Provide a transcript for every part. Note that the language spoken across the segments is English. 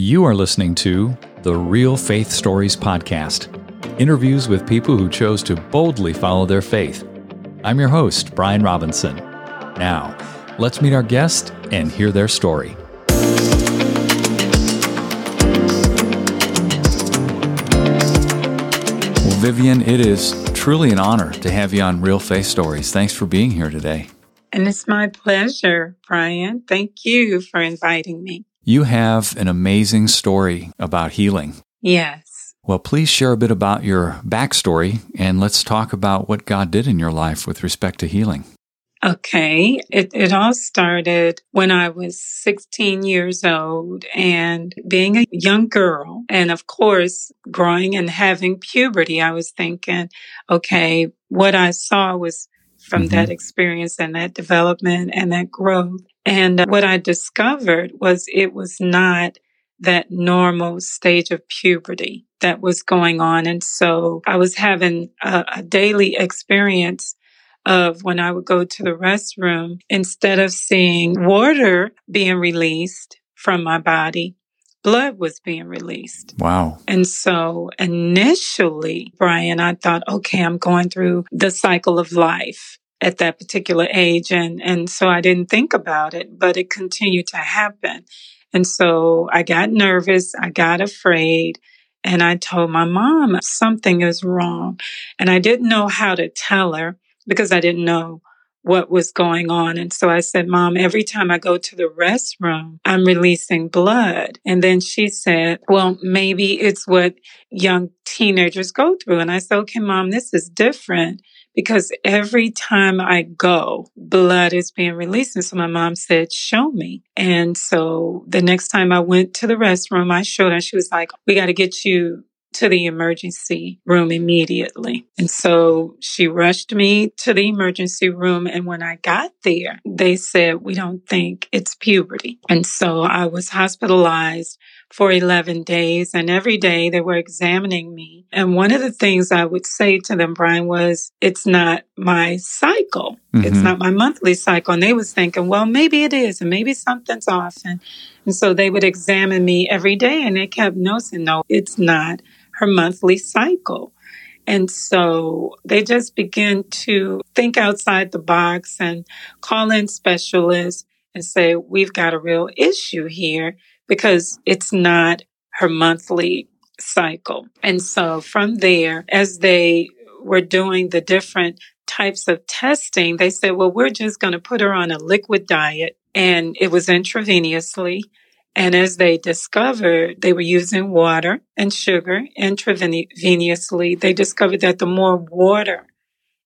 You are listening to the Real Faith Stories Podcast interviews with people who chose to boldly follow their faith. I'm your host, Brian Robinson. Now, let's meet our guest and hear their story. Well, Vivian, it is truly an honor to have you on Real Faith Stories. Thanks for being here today. And it's my pleasure, Brian. Thank you for inviting me. You have an amazing story about healing. Yes. Well, please share a bit about your backstory and let's talk about what God did in your life with respect to healing. Okay. It, it all started when I was 16 years old and being a young girl. And of course, growing and having puberty, I was thinking, okay, what I saw was from mm-hmm. that experience and that development and that growth. And what I discovered was it was not that normal stage of puberty that was going on. And so I was having a, a daily experience of when I would go to the restroom, instead of seeing water being released from my body, blood was being released. Wow. And so initially, Brian, I thought, okay, I'm going through the cycle of life at that particular age. And, and so I didn't think about it, but it continued to happen. And so I got nervous. I got afraid and I told my mom something is wrong. And I didn't know how to tell her because I didn't know what was going on. And so I said, Mom, every time I go to the restroom, I'm releasing blood. And then she said, Well, maybe it's what young teenagers go through. And I said, Okay, Mom, this is different because every time I go, blood is being released. And so my mom said, show me. And so the next time I went to the restroom, I showed her, she was like, we got to get you to the emergency room immediately. And so she rushed me to the emergency room. And when I got there, they said, we don't think it's puberty. And so I was hospitalized for 11 days and every day they were examining me. And one of the things I would say to them, Brian, was it's not my cycle. Mm-hmm. It's not my monthly cycle. And they was thinking, well, maybe it is and maybe something's off. And, and so they would examine me every day and they kept noticing, no, it's not her monthly cycle. And so they just begin to think outside the box and call in specialists and say, we've got a real issue here because it's not her monthly cycle. And so from there, as they were doing the different types of testing, they said, well, we're just going to put her on a liquid diet. And it was intravenously. And as they discovered they were using water and sugar intravenously, they discovered that the more water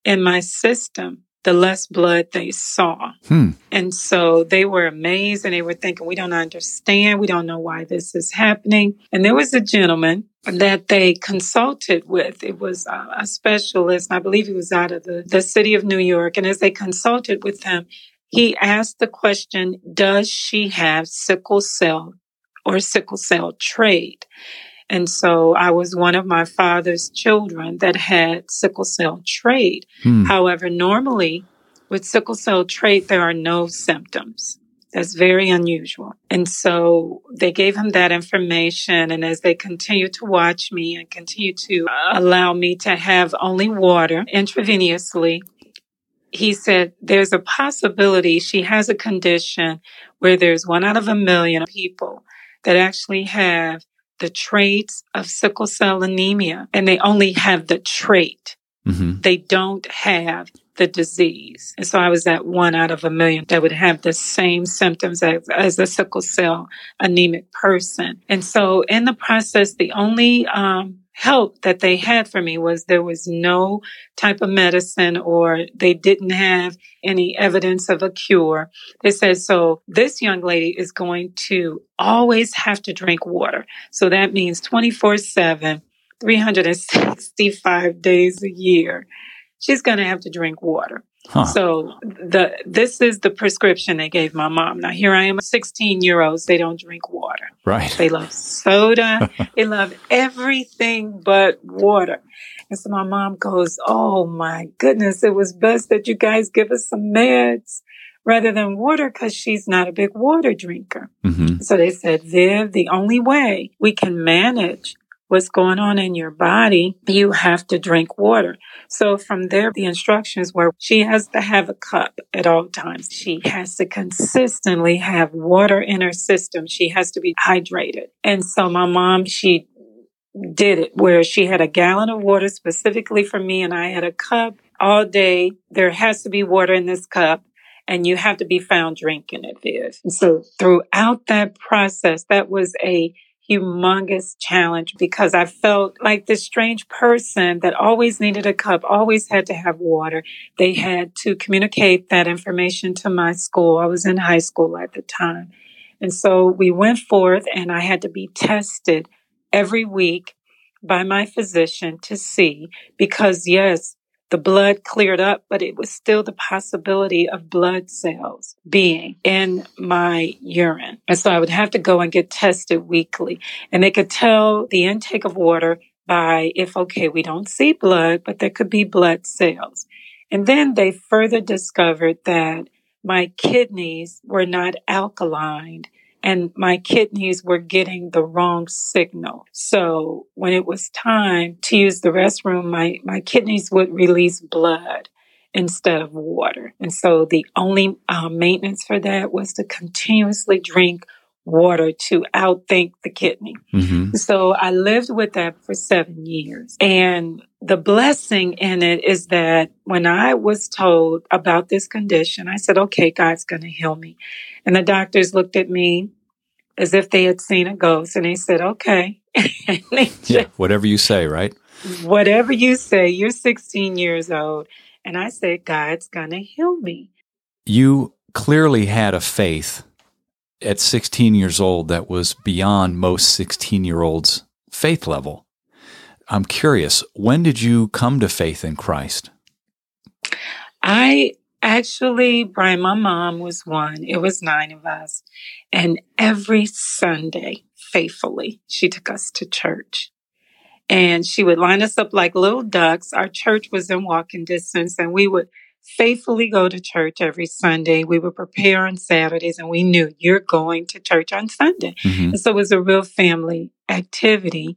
in my system, the less blood they saw. Hmm. And so they were amazed and they were thinking, we don't understand. We don't know why this is happening. And there was a gentleman that they consulted with. It was a, specialist. I believe he was out of the, the city of New York. And as they consulted with him, he asked the question, does she have sickle cell or sickle cell trait? And so I was one of my father's children that had sickle cell trait. Hmm. However, normally with sickle cell trait, there are no symptoms. That's very unusual. And so they gave him that information. And as they continued to watch me and continue to allow me to have only water intravenously, he said, there's a possibility she has a condition where there's one out of a million people that actually have the traits of sickle cell anemia and they only have the trait. Mm-hmm. They don't have the disease. And so I was that one out of a million that would have the same symptoms as, as a sickle cell anemic person. And so in the process, the only, um, help that they had for me was there was no type of medicine or they didn't have any evidence of a cure. They said, so this young lady is going to always have to drink water. So that means 24 seven, 365 days a year. She's going to have to drink water. Huh. So the this is the prescription they gave my mom. Now here I am, 16 year olds. They don't drink water. Right. They love soda. they love everything but water. And so my mom goes, "Oh my goodness! It was best that you guys give us some meds." rather than water because she's not a big water drinker. Mm-hmm. So they said, Viv, the only way we can manage what's going on in your body, you have to drink water. So from there, the instructions were she has to have a cup at all times. She has to consistently have water in her system. She has to be hydrated. And so my mom, she did it where she had a gallon of water specifically for me and I had a cup all day. There has to be water in this cup and you have to be found drinking it, Viv. And so throughout that process, that was a humongous challenge because I felt like this strange person that always needed a cup, always had to have water. They had to communicate that information to my school. I was in high school at the time. And so we went forth and I had to be tested every week by my physician to see because yes, the blood cleared up, but it was still the possibility of blood cells being in my urine. And so I would have to go and get tested weekly. And they could tell the intake of water by if, okay, we don't see blood, but there could be blood cells. And then they further discovered that my kidneys were not alkaline and my kidneys were getting the wrong signal. So when it was time to use the restroom, my, my kidneys would release blood instead of water. And so the only uh, maintenance for that was to continuously drink water to outthink the kidney. Mm-hmm. So I lived with that for seven years. And the blessing in it is that when I was told about this condition, I said, okay, God's going to heal me. And the doctors looked at me as if they had seen a ghost and they said, okay. they yeah, whatever you say, right? Whatever you say, you're 16 years old. And I said, God's going to heal me. You clearly had a faith at 16 years old that was beyond most 16 year olds' faith level. I'm curious, when did you come to faith in Christ? I actually, Brian, my mom was one. It was nine of us. And every Sunday, faithfully, she took us to church. And she would line us up like little ducks. Our church was in walking distance, and we would faithfully go to church every Sunday. We would prepare on Saturdays, and we knew you're going to church on Sunday. Mm-hmm. And so it was a real family activity.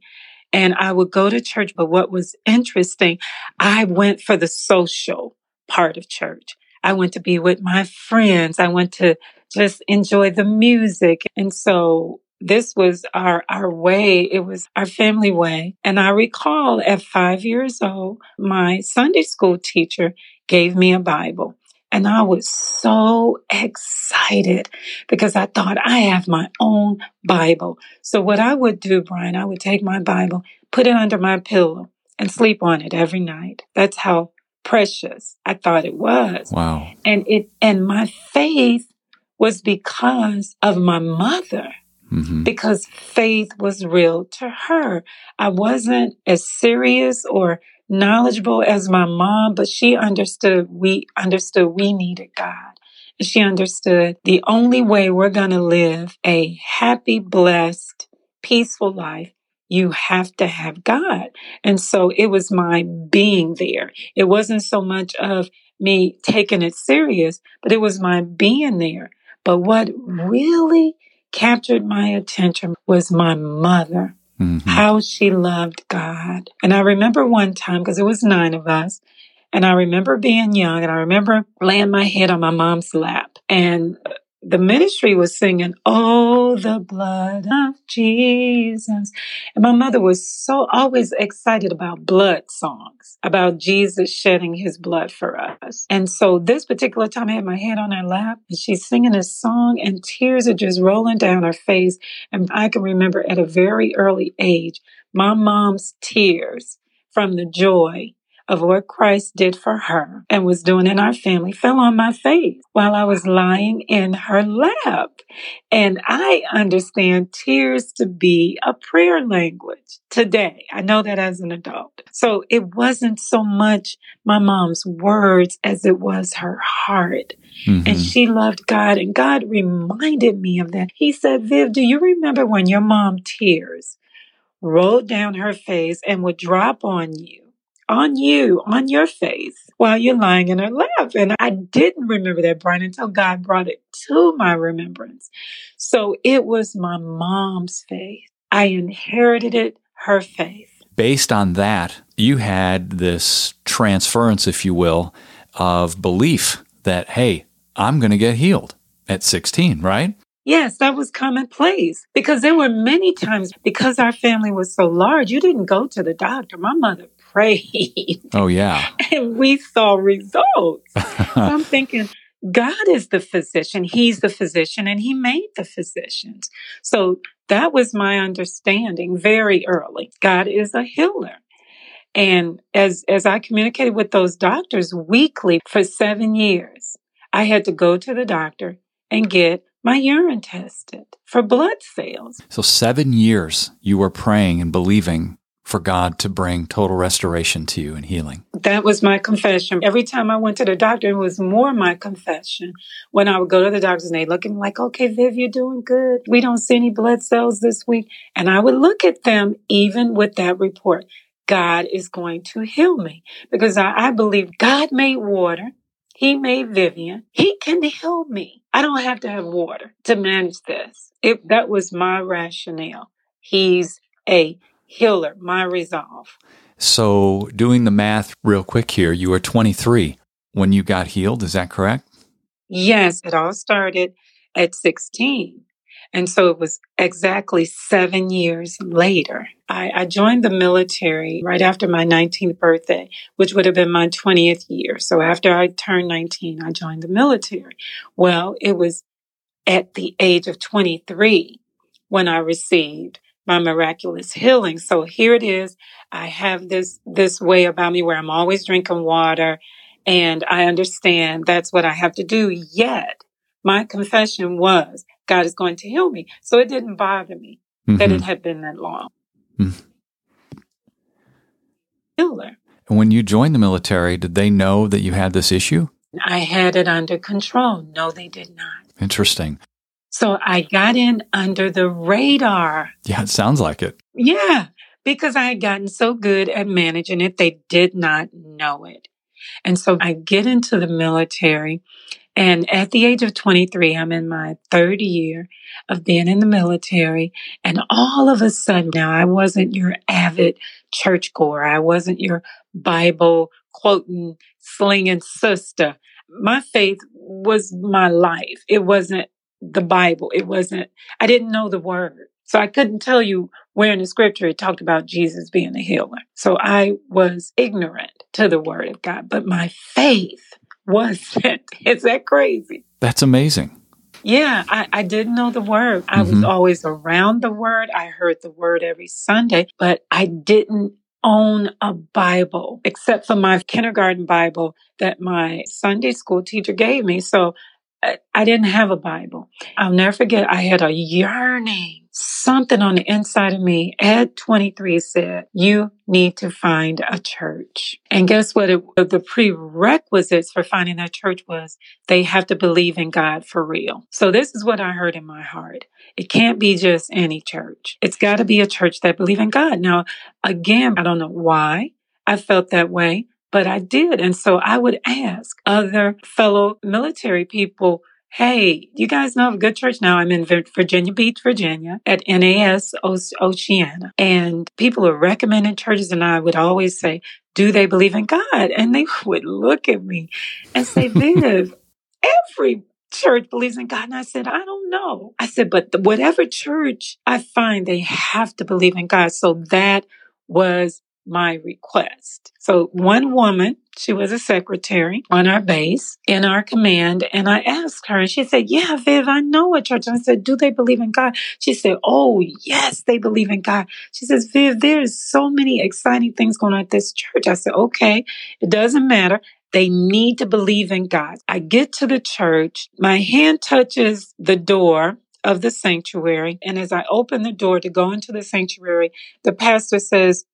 And I would go to church, but what was interesting, I went for the social part of church. I went to be with my friends. I went to just enjoy the music. And so this was our, our way. It was our family way. And I recall at five years old, my Sunday school teacher gave me a Bible. And I was so excited because I thought I have my own Bible. So what I would do, Brian, I would take my Bible, put it under my pillow and sleep on it every night. That's how precious I thought it was. Wow. And it, and my faith was because of my mother. Mm-hmm. Because faith was real to her. I wasn't as serious or knowledgeable as my mom, but she understood we understood we needed God. And she understood the only way we're going to live a happy, blessed, peaceful life you have to have God. And so it was my being there. It wasn't so much of me taking it serious, but it was my being there. But what really captured my attention was my mother, mm-hmm. how she loved God. And I remember one time, because it was nine of us, and I remember being young and I remember laying my head on my mom's lap and the ministry was singing, Oh, the blood of Jesus. And my mother was so always excited about blood songs, about Jesus shedding his blood for us. And so this particular time I had my head on her lap and she's singing a song and tears are just rolling down her face. And I can remember at a very early age, my mom's tears from the joy of what Christ did for her and was doing in our family fell on my face while I was lying in her lap. And I understand tears to be a prayer language today. I know that as an adult. So it wasn't so much my mom's words as it was her heart. Mm-hmm. And she loved God and God reminded me of that. He said, Viv, do you remember when your mom tears rolled down her face and would drop on you? On you, on your face while you're lying in her lap. And I didn't remember that, Brian, until God brought it to my remembrance. So it was my mom's faith. I inherited it, her faith. Based on that, you had this transference, if you will, of belief that, hey, I'm going to get healed at 16, right? Yes, that was commonplace because there were many times because our family was so large, you didn't go to the doctor. My mother prayed. Oh, yeah. And we saw results. so I'm thinking, God is the physician. He's the physician and he made the physicians. So that was my understanding very early. God is a healer. And as, as I communicated with those doctors weekly for seven years, I had to go to the doctor and get my urine tested for blood cells. So seven years you were praying and believing for God to bring total restoration to you and healing. That was my confession. Every time I went to the doctor, it was more my confession. When I would go to the doctors and they looking like, okay, Viv, you're doing good. We don't see any blood cells this week. And I would look at them even with that report. God is going to heal me because I, I believe God made water. He made Vivian. He can heal me. I don't have to have water to manage this. It, that was my rationale. He's a healer, my resolve. So, doing the math real quick here, you were 23 when you got healed. Is that correct? Yes, it all started at 16. And so it was exactly seven years later. I, I, joined the military right after my 19th birthday, which would have been my 20th year. So after I turned 19, I joined the military. Well, it was at the age of 23 when I received my miraculous healing. So here it is. I have this, this way about me where I'm always drinking water and I understand that's what I have to do. Yet my confession was God is going to heal me. So it didn't bother me mm-hmm. that it had been that long. Mm. Healer. And when you joined the military, did they know that you had this issue? I had it under control. No, they did not. Interesting. So I got in under the radar. Yeah, it sounds like it. Yeah, because I had gotten so good at managing it, they did not know it. And so I get into the military. And at the age of 23, I'm in my third year of being in the military. And all of a sudden now, I wasn't your avid churchgoer. I wasn't your Bible quoting, slinging sister. My faith was my life. It wasn't the Bible. It wasn't, I didn't know the word. So I couldn't tell you where in the scripture it talked about Jesus being a healer. So I was ignorant to the word of God, but my faith wasn't. Is that crazy? That's amazing. Yeah, I, I didn't know the word. I mm-hmm. was always around the word. I heard the word every Sunday, but I didn't own a Bible except for my kindergarten Bible that my Sunday school teacher gave me. So I didn't have a Bible. I'll never forget, I had a yearning, something on the inside of me at 23 said, you need to find a church. And guess what? It, the prerequisites for finding that church was they have to believe in God for real. So this is what I heard in my heart. It can't be just any church. It's got to be a church that believe in God. Now, again, I don't know why I felt that way but I did. And so I would ask other fellow military people, Hey, you guys know of a good church now? I'm in Virginia Beach, Virginia at NAS Oceana. And people are recommending churches. And I would always say, do they believe in God? And they would look at me and say, Viv, every church believes in God. And I said, I don't know. I said, but whatever church I find, they have to believe in God. So that was my request. So one woman, she was a secretary on our base in our command. And I asked her and she said, yeah, Viv, I know a church. And I said, do they believe in God? She said, oh, yes, they believe in God. She says, Viv, there's so many exciting things going on at this church. I said, okay, it doesn't matter. They need to believe in God. I get to the church. My hand touches the door of the sanctuary. And as I open the door to go into the sanctuary, the pastor says,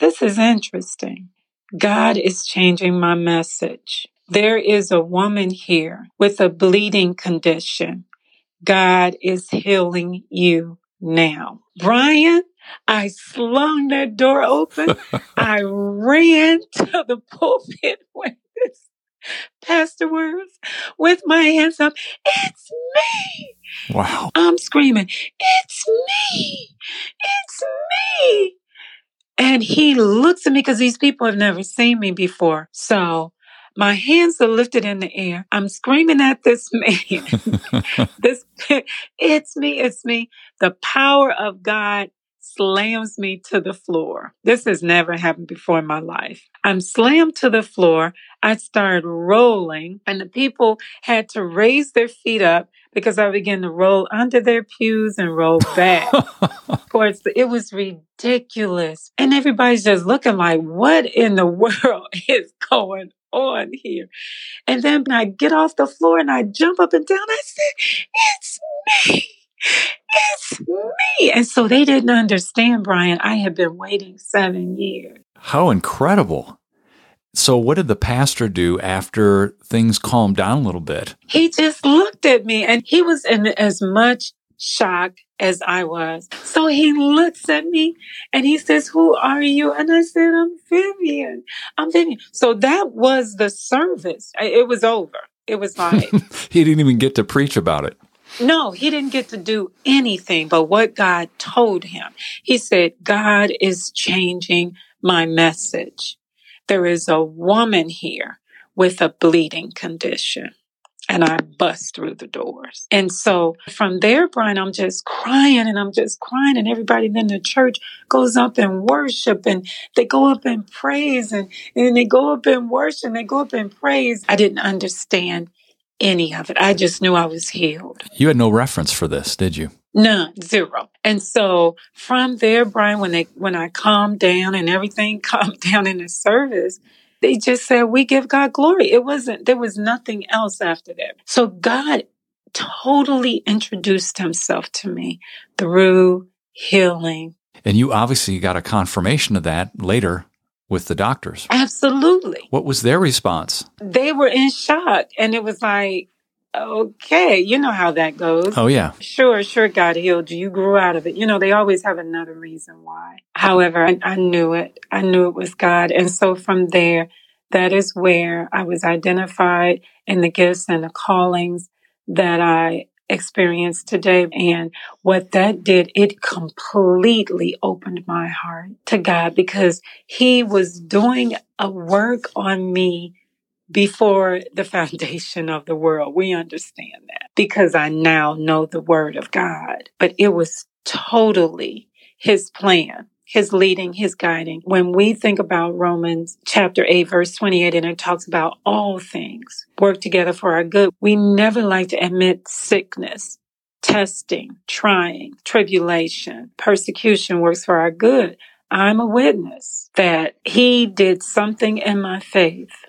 this is interesting. God is changing my message. There is a woman here with a bleeding condition. God is healing you now. Brian, I slung that door open. I ran to the pulpit where this pastor was with my hands up. It's me. Wow. I'm screaming, It's me. It's me. And he looks at me because these people have never seen me before. So my hands are lifted in the air. I'm screaming at this man. this, it's me, it's me. The power of God slams me to the floor. This has never happened before in my life. I'm slammed to the floor. I started rolling and the people had to raise their feet up because I began to roll under their pews and roll back towards the, it was ridiculous. And everybody's just looking like, what in the world is going on here? And then I get off the floor and I jump up and down. I said, it's me. It's me. And so they didn't understand, Brian. I had been waiting seven years. How incredible. So, what did the pastor do after things calmed down a little bit? He just looked at me and he was in as much shock as I was. So he looks at me and he says, Who are you? And I said, I'm Vivian. I'm Vivian. So that was the service. It was over. It was like. he didn't even get to preach about it. No, he didn't get to do anything but what God told him. He said, God is changing my message there is a woman here with a bleeding condition. And I bust through the doors. And so from there, Brian, I'm just crying and I'm just crying. And everybody in the church goes up and worship and they go up and praise and, and they go up and worship and they go up and praise. I didn't understand any of it. I just knew I was healed. You had no reference for this, did you? None, zero. And so from there, Brian, when they when I calmed down and everything calmed down in the service, they just said, We give God glory. It wasn't there was nothing else after that. So God totally introduced himself to me through healing. And you obviously got a confirmation of that later with the doctors. Absolutely. What was their response? They were in shock. And it was like, okay, you know how that goes. Oh, yeah. Sure, sure, God healed you. You grew out of it. You know, they always have another reason why. However, I, I knew it. I knew it was God. And so from there, that is where I was identified in the gifts and the callings that I experienced today. And what that did, it completely opened my heart to God because He was doing a work on me before the foundation of the world. We understand that because I now know the word of God, but it was totally his plan. His leading, his guiding. When we think about Romans chapter 8, verse 28, and it talks about all things work together for our good, we never like to admit sickness, testing, trying, tribulation, persecution works for our good. I'm a witness that he did something in my faith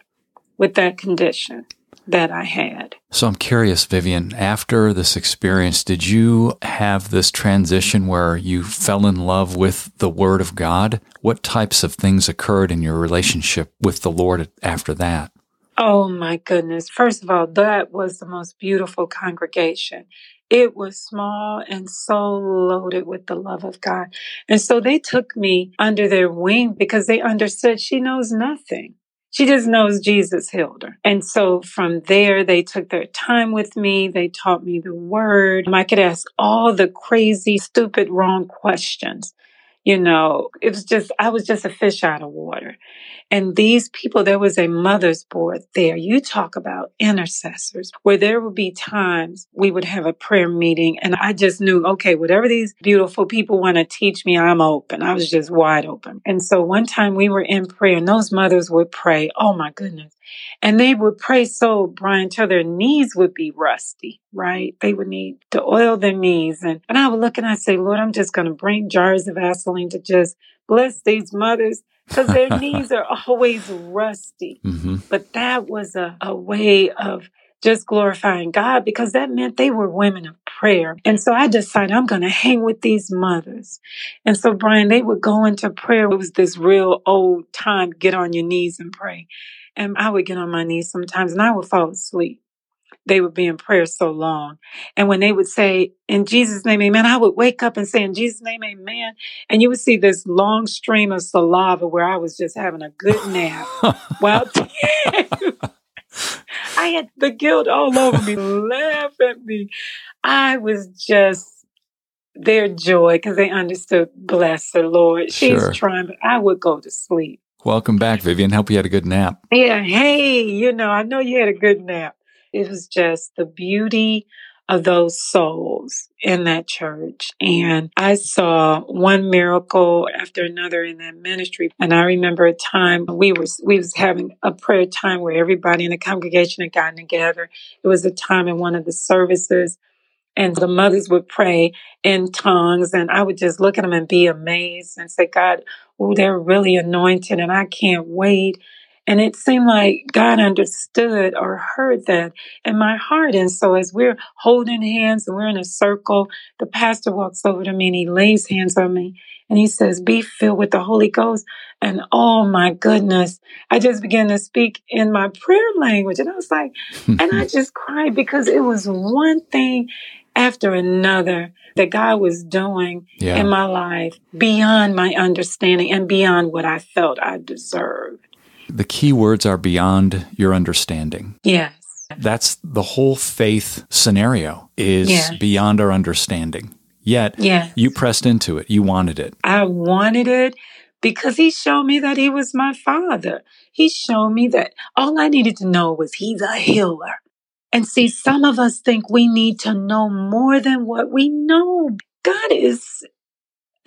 with that condition that I had. So I'm curious, Vivian, after this experience, did you have this transition where you fell in love with the Word of God? What types of things occurred in your relationship with the Lord after that? Oh my goodness. First of all, that was the most beautiful congregation. It was small and so loaded with the love of God. And so they took me under their wing because they understood she knows nothing. She just knows Jesus healed her. And so from there, they took their time with me. They taught me the word. I could ask all the crazy, stupid, wrong questions. You know, it was just, I was just a fish out of water. And these people, there was a mother's board there. You talk about intercessors where there would be times we would have a prayer meeting and I just knew, okay, whatever these beautiful people want to teach me, I'm open. I was just wide open. And so one time we were in prayer and those mothers would pray. Oh my goodness. And they would pray so, Brian, till their knees would be rusty, right? They would need to oil their knees. And, and I would look and I say, Lord, I'm just going to bring jars of Vaseline to just bless these mothers because their knees are always rusty. Mm-hmm. But that was a, a way of just glorifying God because that meant they were women of prayer. And so I decided I'm going to hang with these mothers. And so, Brian, they would go into prayer. It was this real old time, get on your knees and pray. And I would get on my knees sometimes and I would fall asleep they would be in prayer so long. And when they would say, in Jesus' name, amen, I would wake up and say, in Jesus' name, amen. And you would see this long stream of saliva where I was just having a good nap. well, I had the guilt all over me, laugh at me. I was just their joy because they understood, bless the Lord. She's sure. trying, but I would go to sleep. Welcome back, Vivian. Hope you had a good nap. Yeah. Hey, you know, I know you had a good nap. It was just the beauty of those souls in that church. And I saw one miracle after another in that ministry. And I remember a time we was we was having a prayer time where everybody in the congregation had gotten together. It was a time in one of the services and the mothers would pray in tongues and I would just look at them and be amazed and say, God, oh, they're really anointed and I can't wait. And it seemed like God understood or heard that in my heart. And so as we're holding hands and we're in a circle, the pastor walks over to me and he lays hands on me and he says, be filled with the Holy Ghost. And oh my goodness, I just began to speak in my prayer language. And I was like, and I just cried because it was one thing after another that God was doing yeah. in my life beyond my understanding and beyond what I felt I deserved. The key words are beyond your understanding. Yes. That's the whole faith scenario is yes. beyond our understanding. Yet yes. you pressed into it. You wanted it. I wanted it because he showed me that he was my father. He showed me that all I needed to know was he's a healer. And see, some of us think we need to know more than what we know. God is,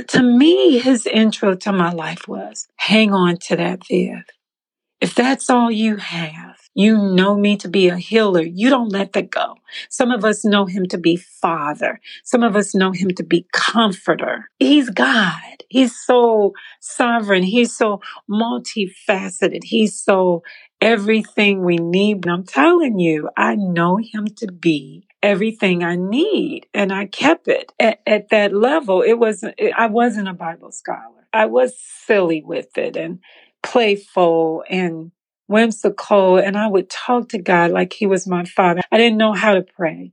to me, his intro to my life was hang on to that, Viv. If that's all you have, you know me to be a healer. You don't let that go. Some of us know him to be father. Some of us know him to be comforter. He's God. He's so sovereign. He's so multifaceted. He's so everything we need. And I'm telling you, I know him to be everything I need. And I kept it at, at that level. It wasn't, I wasn't a Bible scholar. I was silly with it and playful and whimsical. And I would talk to God like he was my father. I didn't know how to pray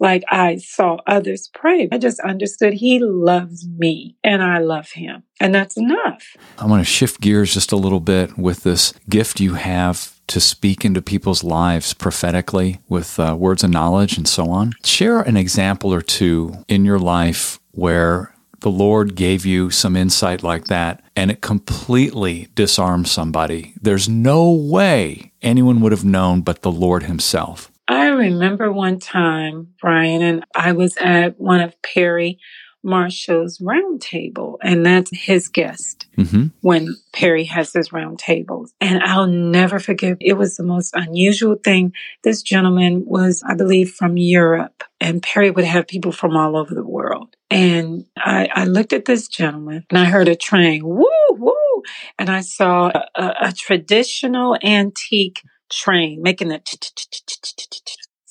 like I saw others pray. I just understood he loves me and I love him. And that's enough. I want to shift gears just a little bit with this gift you have to speak into people's lives prophetically with uh, words of knowledge and so on. Share an example or two in your life where the Lord gave you some insight like that and it completely disarms somebody. There's no way anyone would have known but the Lord Himself. I remember one time, Brian, and I was at one of Perry Marshall's roundtable, and that's his guest mm-hmm. when Perry has his roundtables. And I'll never forget, it was the most unusual thing. This gentleman was, I believe, from Europe, and Perry would have people from all over the world. And I, I looked at this gentleman and I heard a train, woo, woo, and I saw a, a, a traditional antique train making that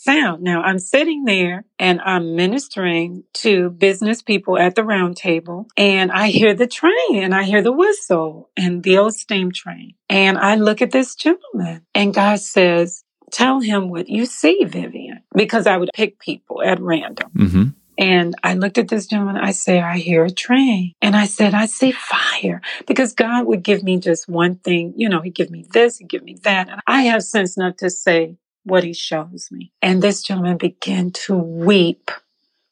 sound. Now I'm sitting there and I'm ministering to business people at the round table and I hear the train and I hear the whistle and the old steam train. And I look at this gentleman and God says, tell him what you see, Vivian, because I would pick people at random. Mm-hmm. And I looked at this gentleman. I said, I hear a train. And I said, I see fire because God would give me just one thing. You know, he'd give me this, he'd give me that. And I have sense enough to say what he shows me. And this gentleman began to weep.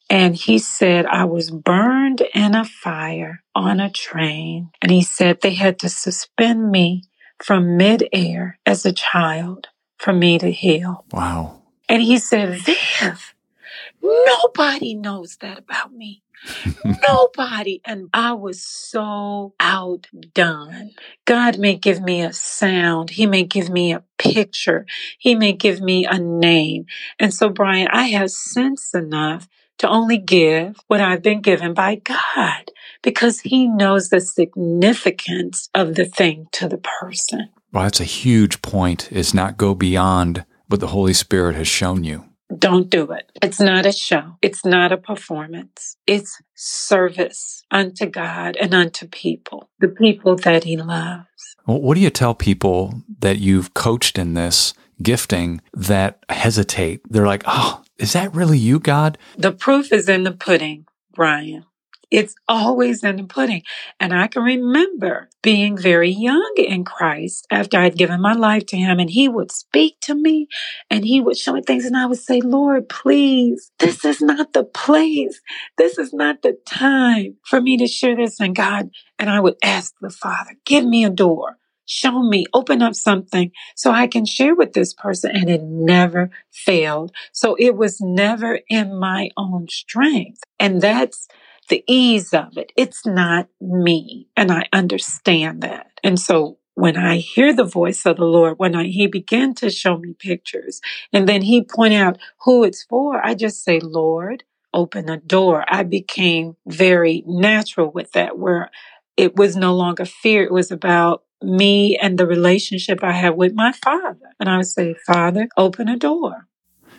And he said, I was burned in a fire on a train. And he said they had to suspend me from midair as a child for me to heal. Wow. And he said, Viv, Nobody knows that about me. Nobody. And I was so outdone. God may give me a sound. He may give me a picture. He may give me a name. And so, Brian, I have sense enough to only give what I've been given by God because he knows the significance of the thing to the person. Well, that's a huge point is not go beyond what the Holy Spirit has shown you. Don't do it. It's not a show. It's not a performance. It's service unto God and unto people, the people that He loves. Well, what do you tell people that you've coached in this gifting that hesitate. They're like, oh, is that really you, God? The proof is in the pudding, Brian. It's always in the pudding. And I can remember being very young in Christ after I'd given my life to Him, and He would speak to me and He would show me things, and I would say, Lord, please, this is not the place. This is not the time for me to share this. And God, and I would ask the Father, give me a door. Show me, open up something so I can share with this person. And it never failed. So it was never in my own strength. And that's the ease of it. It's not me. And I understand that. And so when I hear the voice of the Lord, when I, he began to show me pictures and then he pointed out who it's for, I just say, Lord, open a door. I became very natural with that where it was no longer fear. It was about me and the relationship I have with my father. And I would say, Father, open a door.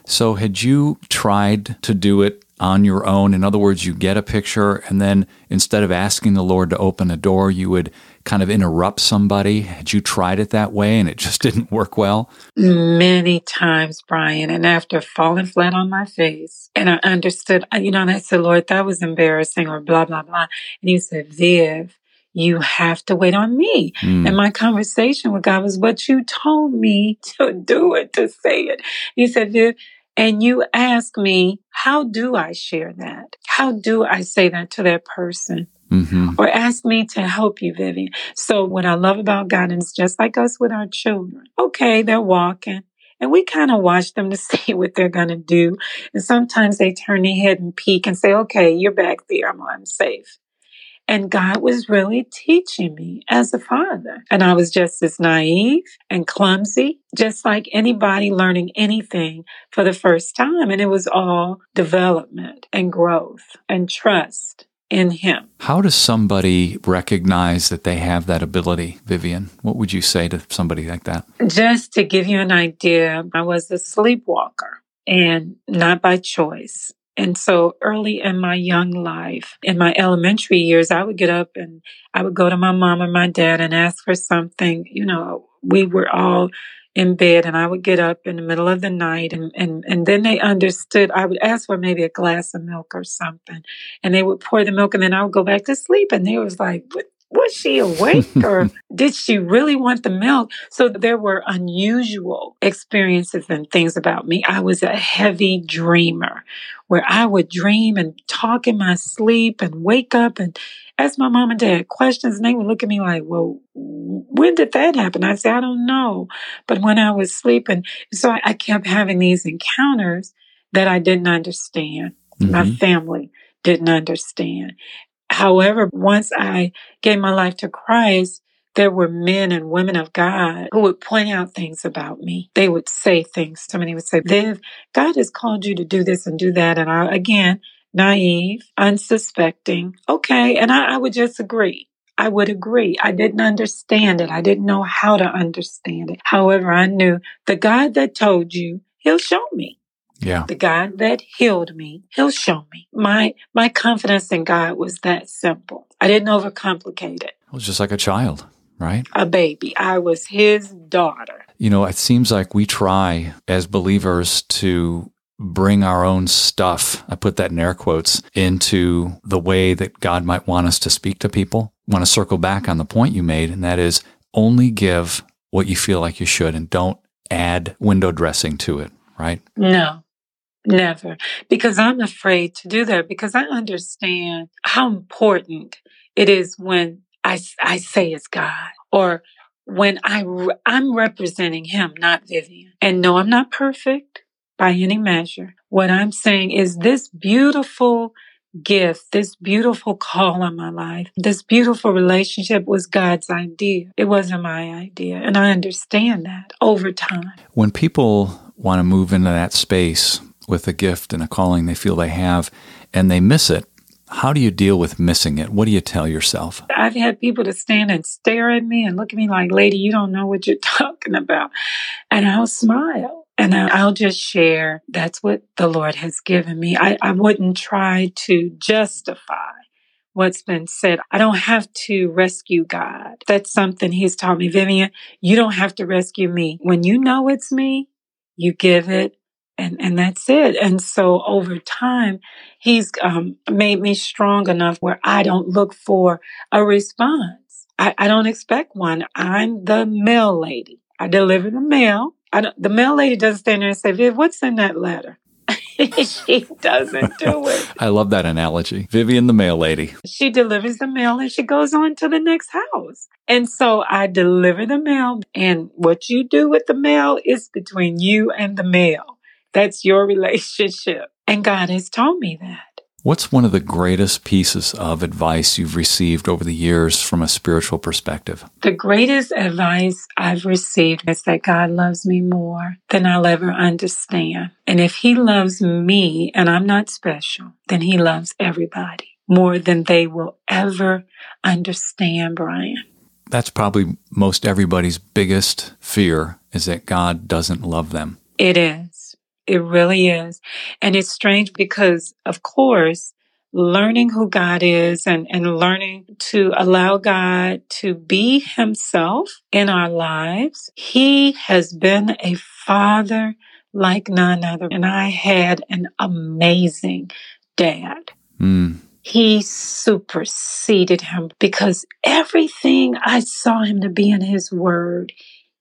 So, had you tried to do it on your own? In other words, you get a picture, and then instead of asking the Lord to open a door, you would kind of interrupt somebody. Had you tried it that way and it just didn't work well? Many times, Brian. And after falling flat on my face, and I understood, you know, and I said, Lord, that was embarrassing, or blah, blah, blah. And you said, Viv, you have to wait on me. Mm. And my conversation with God was, but you told me to do it, to say it. He said, Viv, and you ask me, how do I share that? How do I say that to that person? Mm-hmm. Or ask me to help you, Vivian. So what I love about it's just like us with our children. Okay, they're walking. And we kind of watch them to see what they're going to do. And sometimes they turn their head and peek and say, okay, you're back there. I'm, I'm safe. And God was really teaching me as a father. And I was just as naive and clumsy, just like anybody learning anything for the first time. And it was all development and growth and trust in Him. How does somebody recognize that they have that ability, Vivian? What would you say to somebody like that? Just to give you an idea, I was a sleepwalker and not by choice. And so early in my young life, in my elementary years, I would get up and I would go to my mom or my dad and ask for something. You know, we were all in bed and I would get up in the middle of the night and, and, and then they understood. I would ask for maybe a glass of milk or something and they would pour the milk and then I would go back to sleep and they was like, what, was she awake or did she really want the milk? So there were unusual experiences and things about me. I was a heavy dreamer where I would dream and talk in my sleep and wake up and ask my mom and dad questions and they would look at me like, well, when did that happen? I'd say, I don't know. But when I was sleeping, so I, I kept having these encounters that I didn't understand. Mm-hmm. My family didn't understand. However, once I gave my life to Christ, there were men and women of God who would point out things about me. They would say things to me. They would say, Viv, God has called you to do this and do that. And I, again, naive, unsuspecting. Okay. And I, I would just agree. I would agree. I didn't understand it. I didn't know how to understand it. However, I knew the God that told you, he'll show me. Yeah. The God that healed me, he'll show me. My my confidence in God was that simple. I didn't overcomplicate it. It was just like a child, right? A baby. I was his daughter. You know, it seems like we try as believers to bring our own stuff, I put that in air quotes, into the way that God might want us to speak to people. I want to circle back on the point you made, and that is only give what you feel like you should and don't add window dressing to it, right? No. Never. Because I'm afraid to do that because I understand how important it is when I, I say it's God or when I, I'm representing him, not Vivian. And no, I'm not perfect by any measure. What I'm saying is this beautiful gift, this beautiful call on my life, this beautiful relationship was God's idea. It wasn't my idea. And I understand that over time. When people want to move into that space, with a gift and a calling they feel they have and they miss it, how do you deal with missing it? What do you tell yourself? I've had people to stand and stare at me and look at me like, lady, you don't know what you're talking about. And I'll smile and I'll just share that's what the Lord has given me. I, I wouldn't try to justify what's been said. I don't have to rescue God. That's something he's taught me. Vivian, you don't have to rescue me. When you know it's me, you give it and, and that's it. And so over time, he's um, made me strong enough where I don't look for a response. I, I don't expect one. I'm the mail lady. I deliver the mail. the mail lady doesn't stand there and say, Viv, what's in that letter? she doesn't do it. I love that analogy. Vivian, the mail lady. She delivers the mail and she goes on to the next house. And so I deliver the mail, and what you do with the mail is between you and the mail. That's your relationship. And God has told me that. What's one of the greatest pieces of advice you've received over the years from a spiritual perspective? The greatest advice I've received is that God loves me more than I'll ever understand. And if He loves me and I'm not special, then He loves everybody more than they will ever understand, Brian. That's probably most everybody's biggest fear is that God doesn't love them. It is. It really is. And it's strange because, of course, learning who God is and, and learning to allow God to be himself in our lives. He has been a father like none other. And I had an amazing dad. Mm. He superseded him because everything I saw him to be in his word,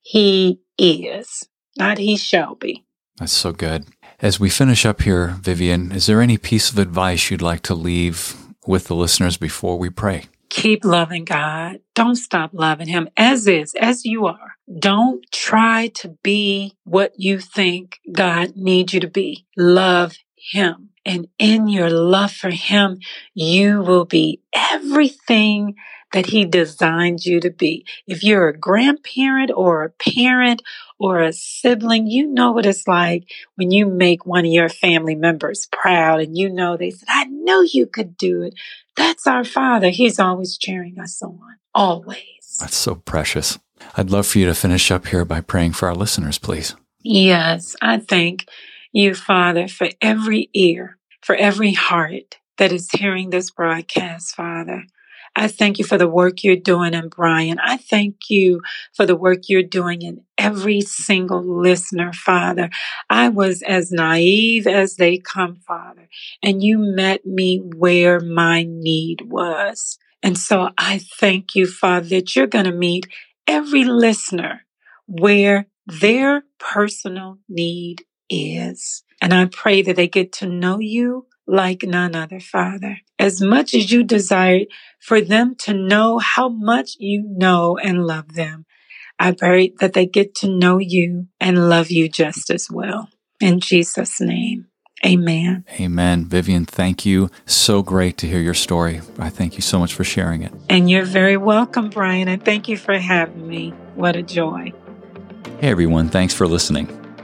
he is, not he shall be. That's so good. As we finish up here, Vivian, is there any piece of advice you'd like to leave with the listeners before we pray? Keep loving God. Don't stop loving Him as is, as you are. Don't try to be what you think God needs you to be. Love Him. And in your love for Him, you will be everything that He designed you to be. If you're a grandparent or a parent or a sibling, you know what it's like when you make one of your family members proud and you know they said, I know you could do it. That's our Father. He's always cheering us on, always. That's so precious. I'd love for you to finish up here by praying for our listeners, please. Yes, I thank you, Father, for every ear, for every heart that is hearing this broadcast, Father. I thank you for the work you're doing in Brian. I thank you for the work you're doing in every single listener, Father. I was as naive as they come, Father, and you met me where my need was. And so I thank you, Father, that you're going to meet every listener where their personal need is. And I pray that they get to know you like none other, Father. As much as you desire for them to know how much you know and love them, I pray that they get to know you and love you just as well. In Jesus' name. Amen. Amen. Vivian, thank you. So great to hear your story. I thank you so much for sharing it. And you're very welcome, Brian, and thank you for having me. What a joy. Hey, everyone. Thanks for listening.